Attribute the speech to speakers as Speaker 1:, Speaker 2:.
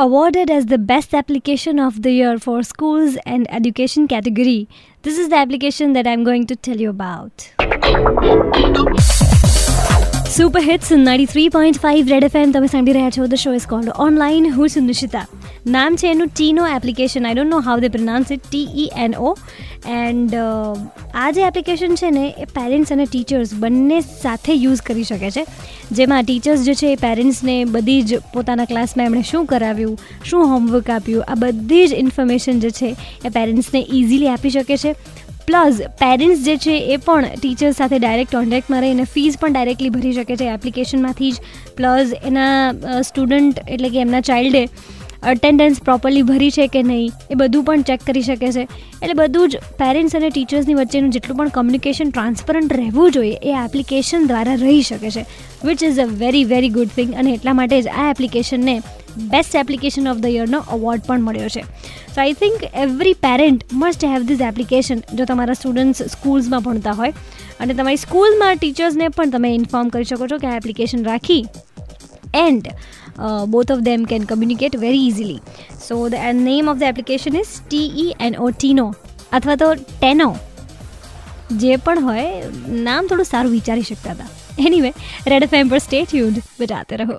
Speaker 1: Awarded as the best application of the year for schools and education category, this is the application that I'm going to tell you about. Super hits ninety three point five red FM તમે સાંભળી રહ્યા છો the show is called online હું છું નિશિતા. નામ છે એનું Teno application I don't know how they pronounce it T E N O and આ જે એપ્લિકેશન છે ને, એ પેરેન્ટ્સ અને ટીચર્સ બંને સાથે યુઝ કરી શકે છે. જેમાં ટીચર્સ જે છે એ પેરેન્ટ્સને બધી જ પોતાના ક્લાસમાં એમણે શું કરાવ્યું, શું હોમવર્ક આપ્યું, આ બધી જ ઇન્ફોર્મેશન જે છે એ પેરેન્ટ્સને ઇઝીલી આપી શકે છે. પ્લસ પેરેન્ટ્સ જે છે એ પણ ટીચર્સ સાથે ડાયરેક્ટ કોન્ટેક્ટમાં રહીને ફીસ પણ ડાયરેક્ટલી ભરી શકે છે એપ્લિકેશનમાંથી જ. પ્લસ એના સ્ટુડન્ટ એટલે કે એમના ચાઇલ્ડે અટેન્ડન્સ પ્રોપરલી ભરી છે કે નહીં, એ બધું પણ ચેક કરી શકે છે. એટલે બધું જ પેરેન્ટ્સ અને ટીચર્સની વચ્ચેનું જેટલું પણ કમ્યુનિકેશન ટ્રાન્સપરન્ટ રહેવું જોઈએ, એ એપ્લિકેશન દ્વારા રહી શકે છે which is a very very good thing અને એટલા માટે જ આ એપ્લિકેશનને બેસ્ટ એપ્લિકેશન ઓફ ધ યરનો અવોર્ડ પણ મળ્યો છે. So I think every parent must have this application જો તમારા સ્ટુડન્ટ્સ સ્કૂલ્સમાં ભણતા હોય. અને તમારી સ્કૂલમાં ટીચર્સને પણ તમે ઇન્ફોર્મ કરી શકો છો કે આ એપ્લિકેશન રાખી And both of them can communicate very easily. So the name of the application is T E N O Tino અથવા તો ટેનો જે પણ હોય નામ થોડું સારું વિચારી શકતા હતા એનીવે રેડ એફ એમ પર સ્ટે ટ્યુન્ડ બજાતે રહો